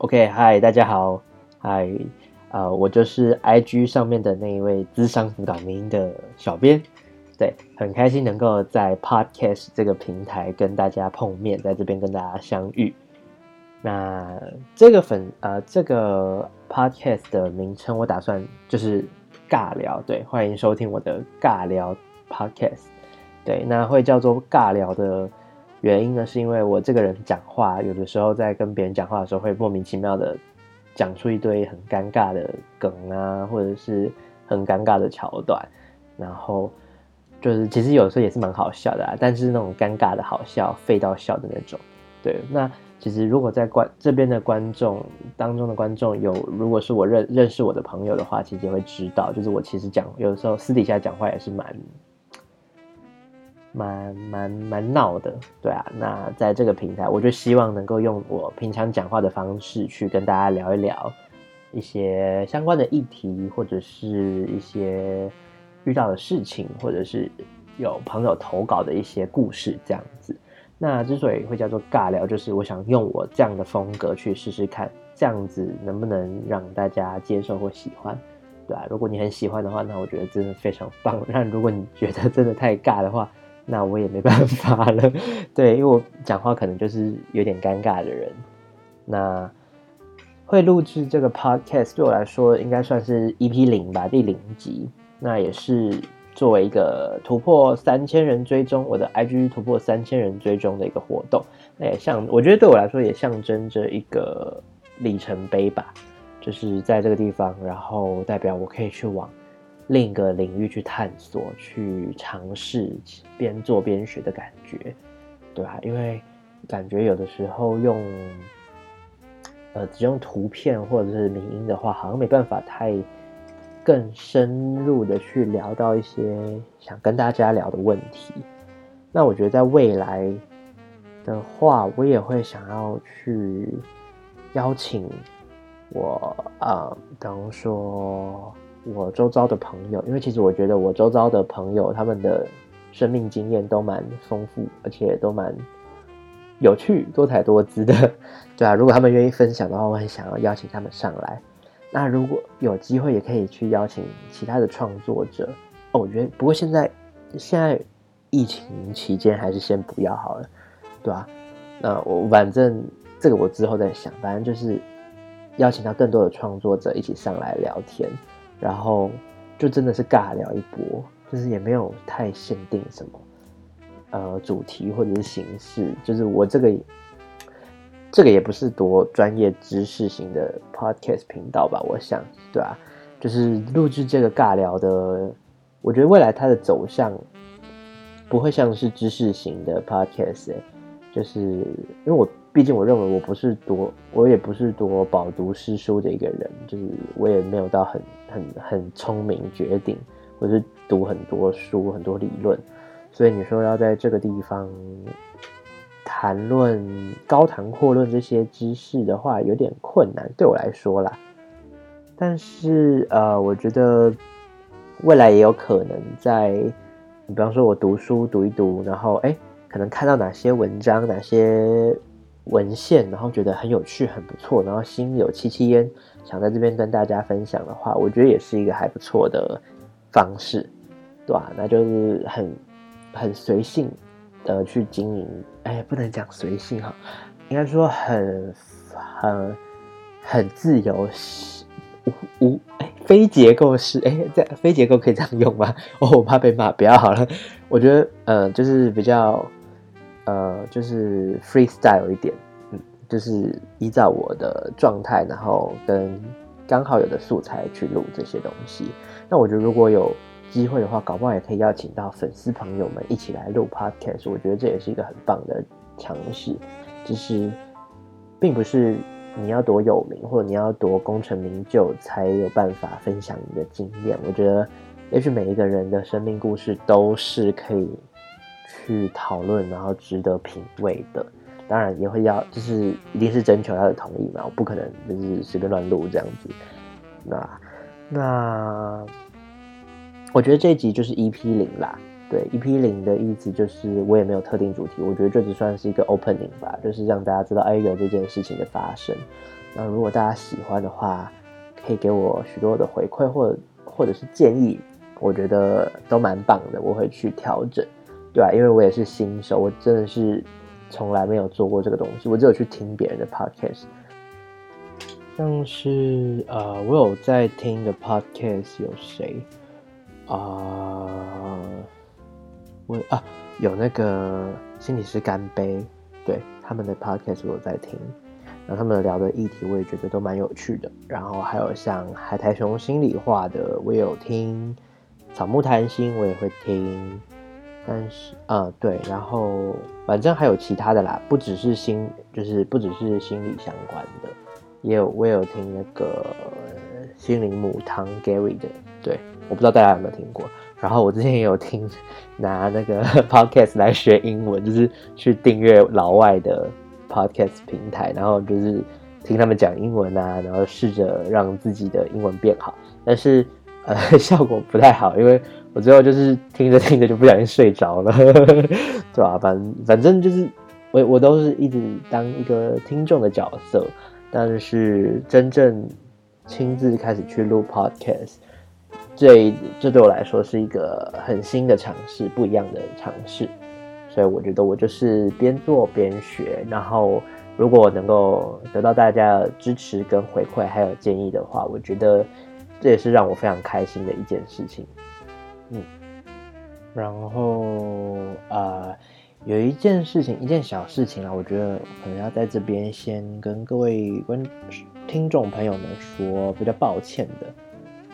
OK，嗨，大家好，嗨，呃，我就是 IG 上面的那一位资商辅导民的小编，对，很开心能够在 Podcast 这个平台跟大家碰面，在这边跟大家相遇。那这个粉呃，这个 Podcast 的名称我打算就是尬聊，对，欢迎收听我的尬聊 Podcast，对，那会叫做尬聊的。原因呢，是因为我这个人讲话，有的时候在跟别人讲话的时候，会莫名其妙的讲出一堆很尴尬的梗啊，或者是很尴尬的桥段，然后就是其实有时候也是蛮好笑的啊，但是那种尴尬的好笑，废到笑的那种。对，那其实如果在观这边的观众当中的观众有，如果是我认认识我的朋友的话，其实也会知道，就是我其实讲有的时候私底下讲话也是蛮。蛮蛮蛮闹的，对啊。那在这个平台，我就希望能够用我平常讲话的方式去跟大家聊一聊一些相关的议题，或者是一些遇到的事情，或者是有朋友投稿的一些故事这样子。那之所以会叫做尬聊，就是我想用我这样的风格去试试看，这样子能不能让大家接受或喜欢，对啊，如果你很喜欢的话，那我觉得真的非常棒。那如果你觉得真的太尬的话，那我也没办法了，对，因为我讲话可能就是有点尴尬的人。那会录制这个 podcast 对我来说，应该算是 EP 零吧，第零集。那也是作为一个突破三千人追踪，我的 IG 突破三千人追踪的一个活动。那也像，我觉得对我来说也象征着一个里程碑吧，就是在这个地方，然后代表我可以去往。另一个领域去探索、去尝试，边做边学的感觉，对吧？因为感觉有的时候用，呃，只用图片或者是名音的话，好像没办法太更深入的去聊到一些想跟大家聊的问题。那我觉得在未来的话，我也会想要去邀请我，呃，比如说。我周遭的朋友，因为其实我觉得我周遭的朋友他们的生命经验都蛮丰富，而且都蛮有趣、多才多姿的，对啊。如果他们愿意分享的话，我很想要邀请他们上来。那如果有机会，也可以去邀请其他的创作者。哦，我觉得不过现在现在疫情期间还是先不要好了，对吧？那我反正这个我之后再想，反正就是邀请到更多的创作者一起上来聊天。然后就真的是尬聊一波，就是也没有太限定什么，呃，主题或者是形式。就是我这个这个也不是多专业知识型的 podcast 频道吧，我想，对啊，就是录制这个尬聊的，我觉得未来它的走向不会像是知识型的 podcast，就是因为我。毕竟，我认为我不是多，我也不是多饱读诗书的一个人，就是我也没有到很很很聪明绝顶，或是读很多书很多理论，所以你说要在这个地方谈论高谈阔论这些知识的话，有点困难对我来说啦。但是呃，我觉得未来也有可能在，你比方说我读书读一读，然后哎，可能看到哪些文章，哪些。文献，然后觉得很有趣、很不错，然后心有戚戚焉，想在这边跟大家分享的话，我觉得也是一个还不错的方式，对吧？那就是很很随性的去经营，哎，不能讲随性哈，应该说很很很自由，无无哎非结构式，哎，这非结构可以这样用吗？哦，我怕被骂，不要好了。我觉得，呃，就是比较。呃，就是 freestyle 一点，嗯，就是依照我的状态，然后跟刚好有的素材去录这些东西。那我觉得如果有机会的话，搞不好也可以邀请到粉丝朋友们一起来录 podcast。我觉得这也是一个很棒的尝试。就是，并不是你要多有名或者你要多功成名就才有办法分享你的经验。我觉得，也许每一个人的生命故事都是可以。去讨论，然后值得品味的，当然也会要，就是一定是征求他的同意嘛，我不可能就是随便乱录这样子。那那我觉得这集就是 EP 零啦，对，EP 零的意思就是我也没有特定主题，我觉得这只算是一个 opening 吧，就是让大家知道哎有这件事情的发生。那如果大家喜欢的话，可以给我许多的回馈或或者是建议，我觉得都蛮棒的，我会去调整，对啊，因为我也是新手，我真的是从来没有做过这个东西，我只有去听别人的 podcast，像是呃，我有在听的 podcast 有谁啊？我啊，有那个心理师干杯，对他们的 podcast 我有在听。然后他们聊的议题我也觉得都蛮有趣的，然后还有像海苔熊心里话的我也有听，草木谈心我也会听，但是啊对，然后反正还有其他的啦，不只是心，就是不只是心理相关的，也有我也有听那个心灵母汤 Gary 的，对，我不知道大家有没有听过。然后我之前也有听 拿那个 podcast 来学英文，就是去订阅老外的。Podcast 平台，然后就是听他们讲英文啊，然后试着让自己的英文变好，但是呃 效果不太好，因为我最后就是听着听着就不小心睡着了，对吧？反反正就是我我都是一直当一个听众的角色，但是真正亲自开始去录 Podcast，这这对我来说是一个很新的尝试，不一样的尝试。所以我觉得我就是边做边学，然后如果能够得到大家的支持跟回馈，还有建议的话，我觉得这也是让我非常开心的一件事情。嗯，然后啊，有一件事情，一件小事情啊，我觉得可能要在这边先跟各位观听众朋友们说，比较抱歉的，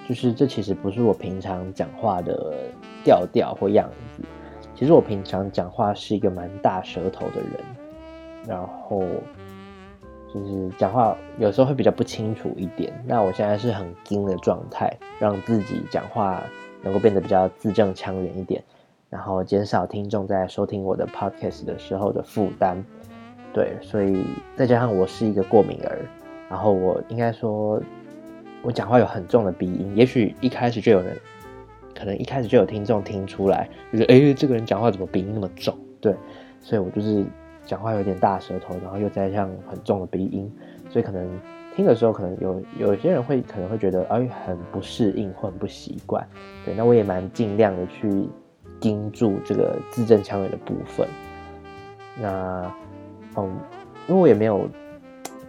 就是这其实不是我平常讲话的调调或样子。其实我平常讲话是一个蛮大舌头的人，然后就是讲话有时候会比较不清楚一点。那我现在是很精的状态，让自己讲话能够变得比较字正腔圆一点，然后减少听众在收听我的 podcast 的时候的负担。对，所以再加上我是一个过敏儿，然后我应该说，我讲话有很重的鼻音，也许一开始就有人。可能一开始就有听众听出来，就是哎，这个人讲话怎么鼻音那么重？对，所以我就是讲话有点大舌头，然后又再像很重的鼻音，所以可能听的时候，可能有有些人会可能会觉得哎，很不适应或很不习惯。对，那我也蛮尽量的去盯住这个字正腔圆的部分。那嗯，因为我也没有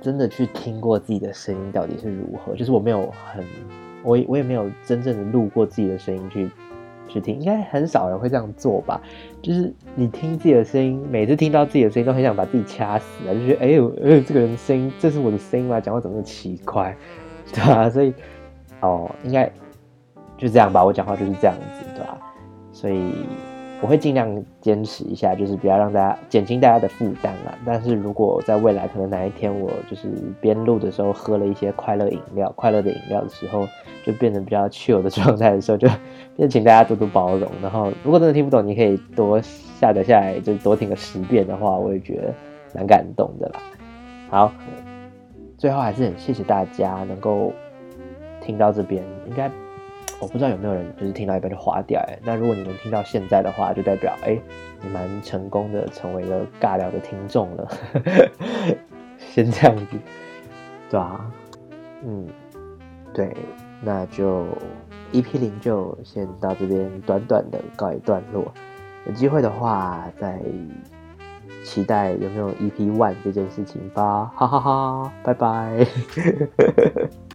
真的去听过自己的声音到底是如何，就是我没有很。我我也没有真正的录过自己的声音去去听，应该很少人会这样做吧？就是你听自己的声音，每次听到自己的声音都很想把自己掐死啊，就觉得哎呦，呃，这个人声音，这是我的声音吗？讲话怎么那么奇怪，对吧？所以哦，应该就这样吧，我讲话就是这样子，对吧？所以。我会尽量坚持一下，就是不要让大家减轻大家的负担啦。但是如果在未来可能哪一天我就是边录的时候喝了一些快乐饮料、快乐的饮料的时候，就变成比较 chill 的状态的时候，就就请大家多多包容。然后如果真的听不懂，你可以多下载下来，就多听个十遍的话，我也觉得蛮感动的啦。好，最后还是很谢谢大家能够听到这边，应该。我不知道有没有人就是听到一半就划掉哎，那如果你能听到现在的话，就代表哎，你蛮成功的成为了尬聊的听众了。先这样子，对啊，嗯，对，那就 EP 零就先到这边短短的告一段落，有机会的话再期待有没有 EP one 这件事情吧，哈哈哈，拜拜。